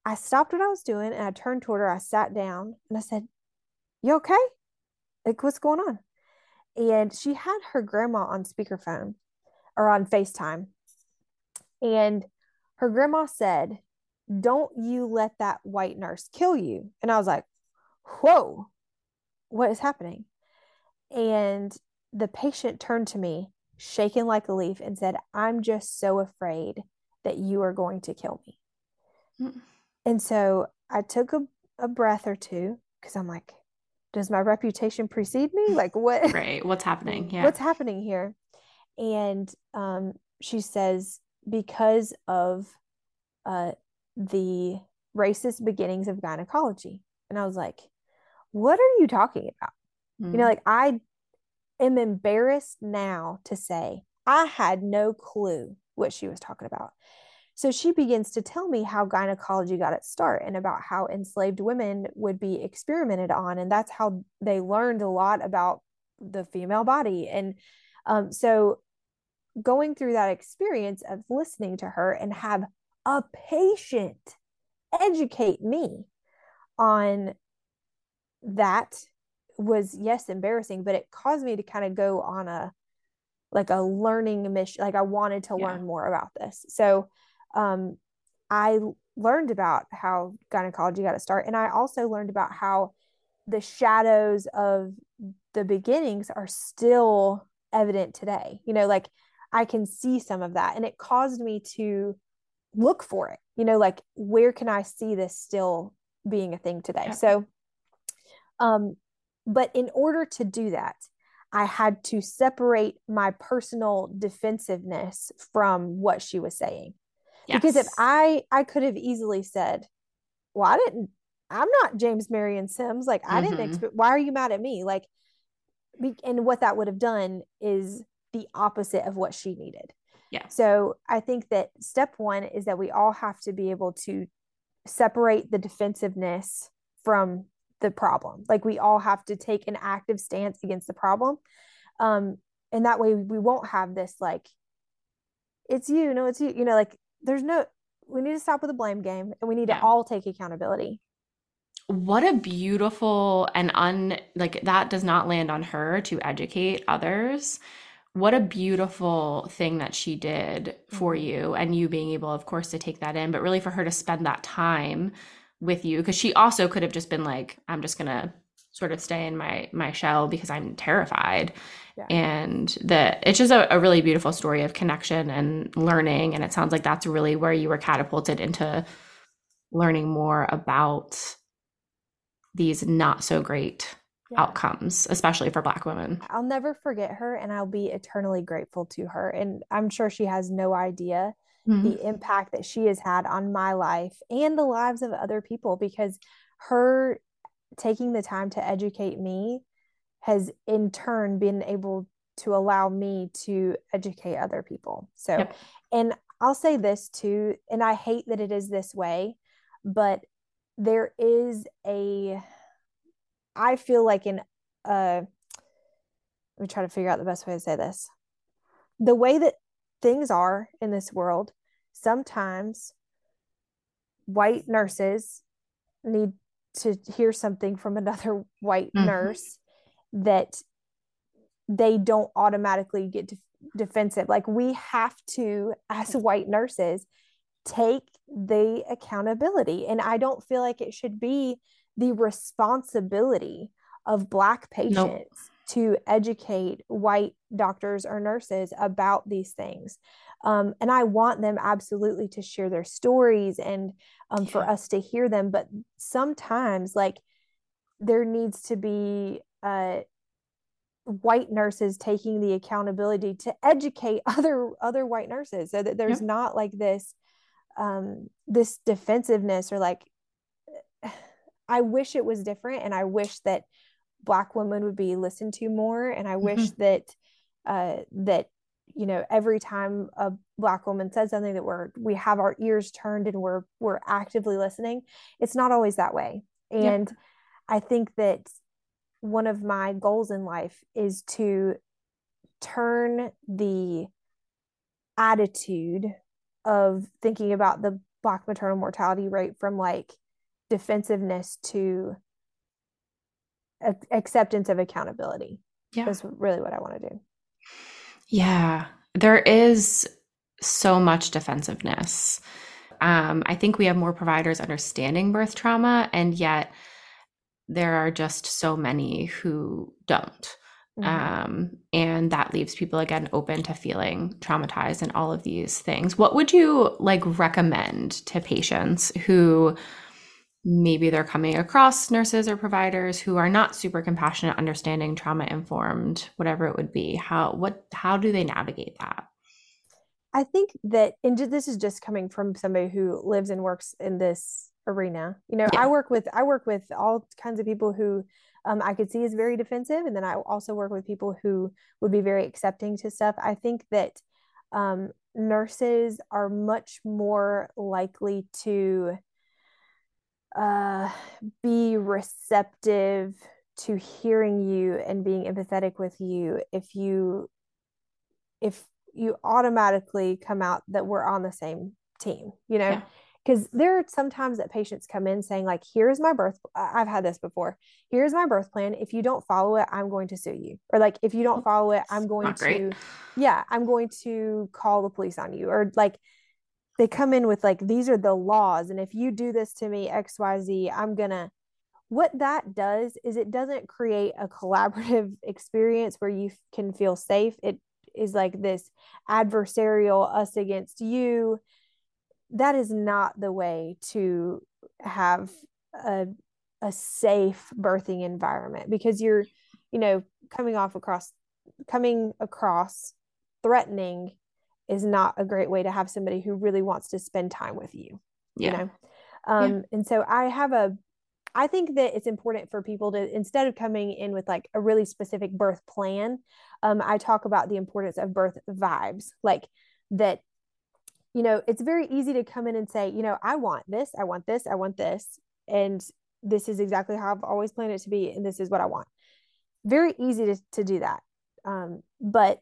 I stopped what I was doing and I turned toward her. I sat down and I said, You okay? Like, what's going on? And she had her grandma on speakerphone or on FaceTime. And her grandma said, don't you let that white nurse kill you. And I was like, whoa, what is happening? And the patient turned to me, shaking like a leaf, and said, I'm just so afraid that you are going to kill me. Mm. And so I took a, a breath or two because I'm like, does my reputation precede me? Like, what? Right. What's happening? Yeah. What's happening here? And um, she says, because of uh, the racist beginnings of gynecology. And I was like, what are you talking about? Mm. You know, mm. like I am embarrassed now to say I had no clue what she was talking about. So she begins to tell me how gynecology got its start and about how enslaved women would be experimented on. And that's how they learned a lot about the female body. And um, so going through that experience of listening to her and have a patient. Educate me on that was yes embarrassing but it caused me to kind of go on a like a learning mission like i wanted to yeah. learn more about this. So um i learned about how gynecology got to start and i also learned about how the shadows of the beginnings are still evident today. You know like i can see some of that and it caused me to look for it you know like where can i see this still being a thing today yeah. so um but in order to do that i had to separate my personal defensiveness from what she was saying yes. because if i i could have easily said well i didn't i'm not james marion sims like i mm-hmm. didn't expect why are you mad at me like and what that would have done is the opposite of what she needed yeah. So I think that step one is that we all have to be able to separate the defensiveness from the problem. Like we all have to take an active stance against the problem. Um, and that way we won't have this like, it's you, no, it's you, you know, like there's no, we need to stop with the blame game and we need yeah. to all take accountability what a beautiful and un like that does not land on her to educate others what a beautiful thing that she did for mm-hmm. you and you being able of course to take that in but really for her to spend that time with you because she also could have just been like i'm just gonna sort of stay in my my shell because I'm terrified. Yeah. And that it's just a, a really beautiful story of connection and learning. And it sounds like that's really where you were catapulted into learning more about these not so great yeah. outcomes, especially for Black women. I'll never forget her and I'll be eternally grateful to her. And I'm sure she has no idea mm-hmm. the impact that she has had on my life and the lives of other people because her taking the time to educate me has in turn been able to allow me to educate other people. So, yep. and I'll say this too, and I hate that it is this way, but there is a, I feel like in, uh, let me try to figure out the best way to say this. The way that things are in this world, sometimes white nurses need to hear something from another white mm-hmm. nurse that they don't automatically get de- defensive. Like we have to, as white nurses, take the accountability. And I don't feel like it should be the responsibility of Black patients nope. to educate white doctors or nurses about these things. Um, and I want them absolutely to share their stories and um, for us to hear them. But sometimes, like, there needs to be uh, white nurses taking the accountability to educate other other white nurses, so that there's not like this um, this defensiveness or like. I wish it was different, and I wish that Black women would be listened to more, and I wish mm-hmm. that uh, that you know every time a black woman says something that we're we have our ears turned and we're we're actively listening it's not always that way and i think that one of my goals in life is to turn the attitude of thinking about the black maternal mortality rate from like defensiveness to a- acceptance of accountability yeah that's really what i want to do yeah, there is so much defensiveness. Um, I think we have more providers understanding birth trauma, and yet there are just so many who don't. Mm-hmm. Um, and that leaves people again open to feeling traumatized and all of these things. What would you like recommend to patients who maybe they're coming across nurses or providers who are not super compassionate understanding trauma informed whatever it would be. How what how do they navigate that? I think that and this is just coming from somebody who lives and works in this arena. You know yeah. i work with i work with all kinds of people who um, i could see as very defensive and then i also work with people who would be very accepting to stuff. I think that um, nurses are much more likely to uh, be receptive to hearing you and being empathetic with you if you if you automatically come out that we're on the same team you know? Because yeah. there are sometimes that patients come in saying like here's my birth i've had this before. Here's my birth plan. If you don't follow it i'm going to sue you. Or like if you don't follow it i'm going to yeah i'm going to call the police on you. Or like they come in with like these are the laws and if you do this to me xyz i'm gonna what that does is it doesn't create a collaborative experience where you can feel safe. It is like this adversarial us against you. That is not the way to have a, a safe birthing environment because you're you know coming off across coming across threatening is not a great way to have somebody who really wants to spend time with you yeah. you know um yeah. and so i have a i think that it's important for people to instead of coming in with like a really specific birth plan um i talk about the importance of birth vibes like that you know it's very easy to come in and say you know i want this i want this i want this and this is exactly how i've always planned it to be and this is what i want very easy to, to do that um, but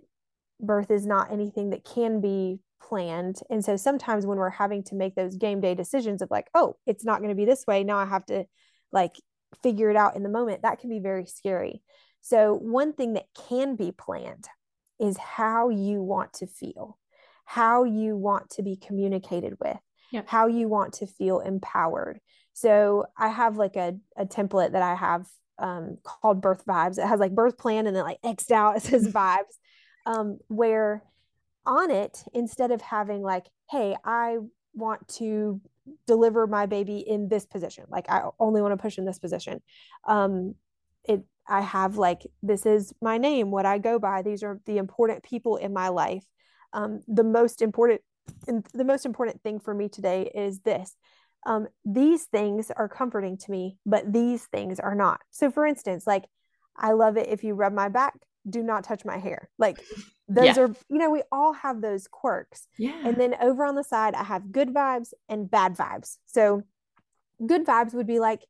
birth is not anything that can be planned. And so sometimes when we're having to make those game day decisions of like, oh, it's not going to be this way, now I have to like figure it out in the moment, that can be very scary. So, one thing that can be planned is how you want to feel, how you want to be communicated with, how you want to feel empowered. So, I have like a, a template that I have um, called Birth Vibes. It has like birth plan and then like X'd out, it says vibes, um, where on it, instead of having like, hey, I want to deliver my baby in this position, like I only want to push in this position. Um, it I have like this is my name, what I go by. These are the important people in my life. Um, the most important the most important thing for me today is this. Um, these things are comforting to me, but these things are not. So, for instance, like I love it if you rub my back, do not touch my hair. Like those yeah. are, you know, we all have those quirks. Yeah. And then over on the side, I have good vibes and bad vibes. So, good vibes would be like,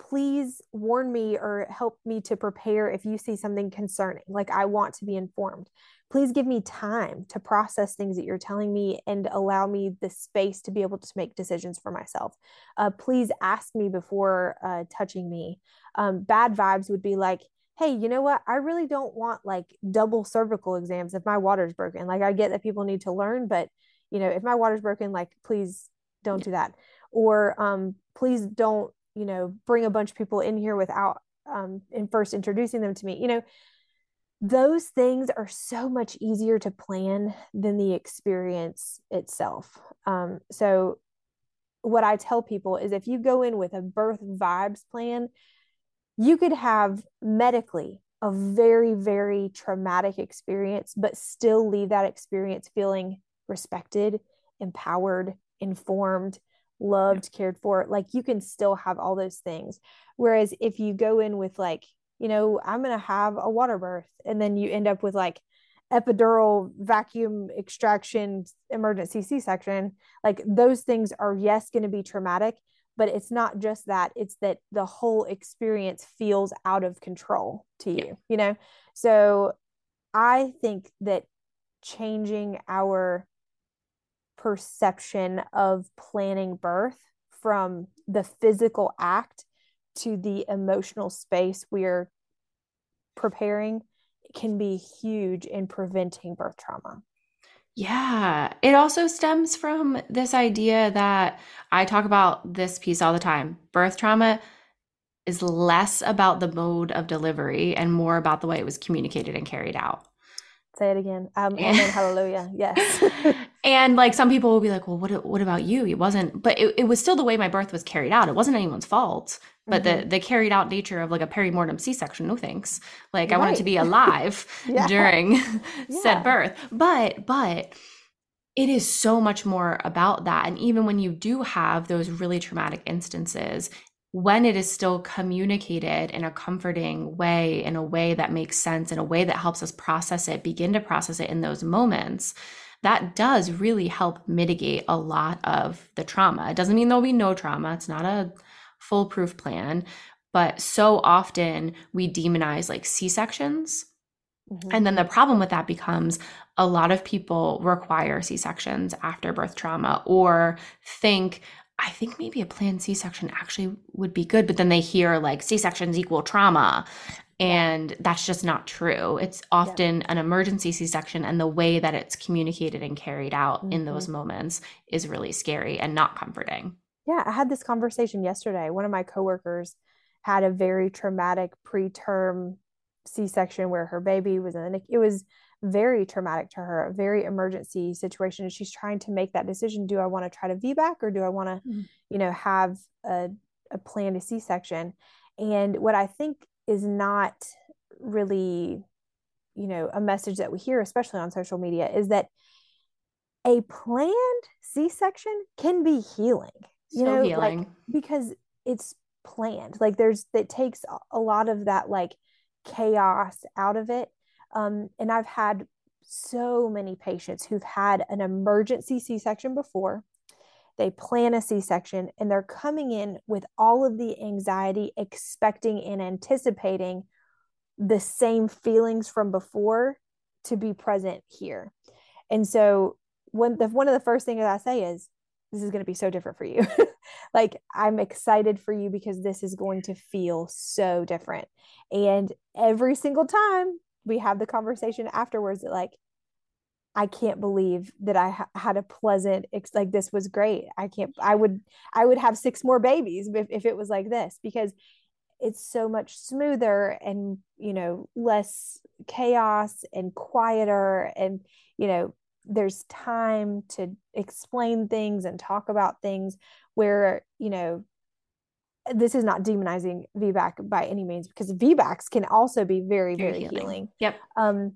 please warn me or help me to prepare if you see something concerning. Like, I want to be informed. Please give me time to process things that you're telling me and allow me the space to be able to make decisions for myself. Uh, please ask me before uh, touching me. Um, bad vibes would be like, hey, you know what? I really don't want like double cervical exams if my water's broken. Like, I get that people need to learn, but you know, if my water's broken, like, please don't do that. Or um, please don't you know bring a bunch of people in here without um in first introducing them to me you know those things are so much easier to plan than the experience itself um so what i tell people is if you go in with a birth vibes plan you could have medically a very very traumatic experience but still leave that experience feeling respected empowered informed loved, cared for, like you can still have all those things. Whereas if you go in with like, you know, I'm going to have a water birth and then you end up with like epidural vacuum extraction emergency C-section, like those things are yes going to be traumatic, but it's not just that, it's that the whole experience feels out of control to you, you know. So I think that changing our perception of planning birth from the physical act to the emotional space we're preparing can be huge in preventing birth trauma. Yeah. It also stems from this idea that I talk about this piece all the time. Birth trauma is less about the mode of delivery and more about the way it was communicated and carried out. Say it again. Um, amen. hallelujah. Yes. and like some people will be like, well, what, what about you? It wasn't, but it, it was still the way my birth was carried out. It wasn't anyone's fault, but mm-hmm. the, the carried out nature of like a perimortem C-section, no thanks. Like right. I wanted to be alive during yeah. said birth. But, but it is so much more about that. And even when you do have those really traumatic instances, when it is still communicated in a comforting way, in a way that makes sense, in a way that helps us process it, begin to process it in those moments, that does really help mitigate a lot of the trauma. It doesn't mean there'll be no trauma, it's not a foolproof plan, but so often we demonize like C sections. Mm-hmm. And then the problem with that becomes a lot of people require C sections after birth trauma or think, I think maybe a planned C section actually would be good. But then they hear like C sections equal trauma. And that's just not true. It's often yeah. an emergency C section, and the way that it's communicated and carried out mm-hmm. in those moments is really scary and not comforting. Yeah, I had this conversation yesterday. One of my coworkers had a very traumatic preterm C section where her baby was in the It was very traumatic to her, a very emergency situation. And she's trying to make that decision. Do I want to try to VBAC or do I want to, mm-hmm. you know, have a, a planned C-section? And what I think is not really, you know, a message that we hear, especially on social media, is that a planned C-section can be healing. You so know, healing. like because it's planned. Like there's it takes a lot of that like chaos out of it um, and I've had so many patients who've had an emergency C section before. They plan a C section and they're coming in with all of the anxiety, expecting and anticipating the same feelings from before to be present here. And so, when the one of the first things I say is, this is going to be so different for you. like, I'm excited for you because this is going to feel so different. And every single time we have the conversation afterwards that like I can't believe that I ha- had a pleasant ex- like this was great. I can't I would I would have six more babies if, if it was like this because it's so much smoother and you know less chaos and quieter and you know there's time to explain things and talk about things where you know this is not demonizing VBAC by any means because VBACs can also be very, very, very healing. healing. Yep. Um,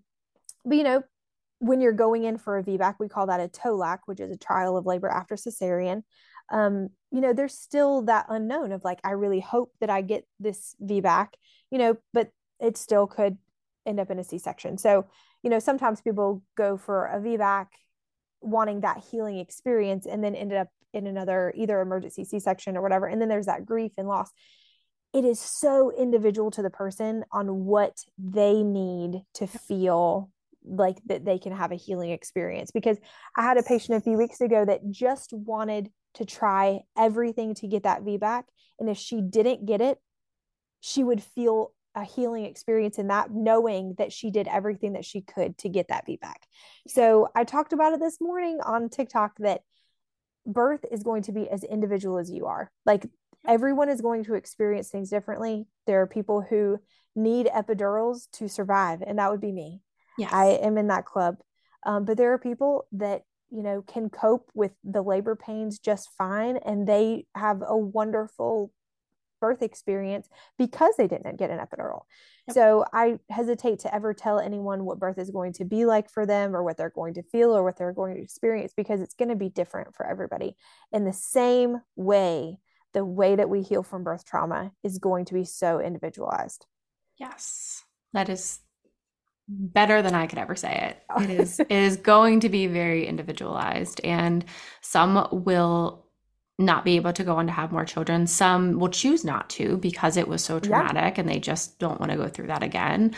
but you know, when you're going in for a VBAC, we call that a TOLAC, which is a trial of labor after cesarean. Um, you know, there's still that unknown of like, I really hope that I get this VBAC, you know, but it still could end up in a C-section. So, you know, sometimes people go for a VBAC wanting that healing experience and then ended up in another either emergency C-section or whatever. And then there's that grief and loss. It is so individual to the person on what they need to feel like that they can have a healing experience because I had a patient a few weeks ago that just wanted to try everything to get that VBAC and if she didn't get it she would feel a healing experience in that knowing that she did everything that she could to get that VBAC. So I talked about it this morning on TikTok that birth is going to be as individual as you are. Like everyone is going to experience things differently. There are people who need epidurals to survive, and that would be me. Yes. I am in that club. Um, but there are people that, you know, can cope with the labor pains just fine, and they have a wonderful birth experience because they didn't get an epidural. Yep. So I hesitate to ever tell anyone what birth is going to be like for them or what they're going to feel or what they're going to experience because it's going to be different for everybody. In the same way, the way that we heal from birth trauma is going to be so individualized. Yes. That is better than I could ever say it. It is it is going to be very individualized and some will not be able to go on to have more children. Some will choose not to because it was so traumatic yeah. and they just don't want to go through that again.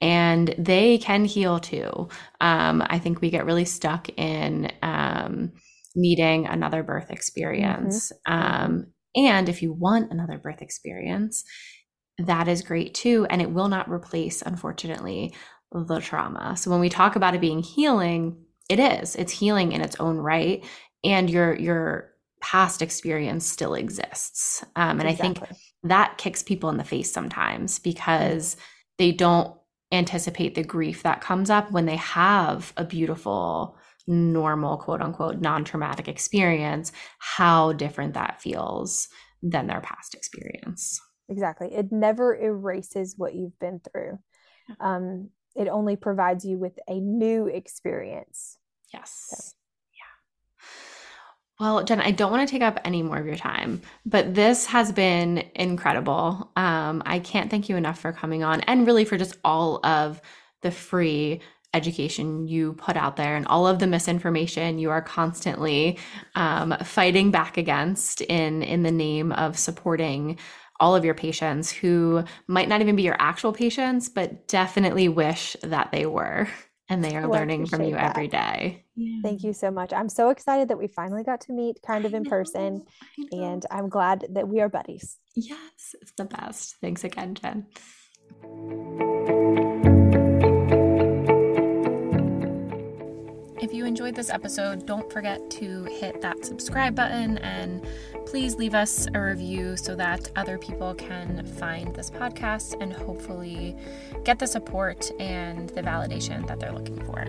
And they can heal too. Um, I think we get really stuck in um, needing another birth experience. Mm-hmm. Um, and if you want another birth experience, that is great too. And it will not replace, unfortunately, the trauma. So when we talk about it being healing, it is. It's healing in its own right. And you're you're past experience still exists. Um, and exactly. I think that kicks people in the face sometimes because they don't anticipate the grief that comes up when they have a beautiful, normal, quote unquote, non traumatic experience, how different that feels than their past experience. Exactly. It never erases what you've been through. Um, it only provides you with a new experience. Yes. So. Well, Jen, I don't want to take up any more of your time, but this has been incredible. Um, I can't thank you enough for coming on and really for just all of the free education you put out there and all of the misinformation you are constantly um, fighting back against in in the name of supporting all of your patients who might not even be your actual patients but definitely wish that they were and they are oh, well, learning from you that. every day. Yeah. Thank you so much. I'm so excited that we finally got to meet kind of in know, person and I'm glad that we are buddies. Yes, it's the best. Thanks again, Jen. If you enjoyed this episode, don't forget to hit that subscribe button and please leave us a review so that other people can find this podcast and hopefully get the support and the validation that they're looking for.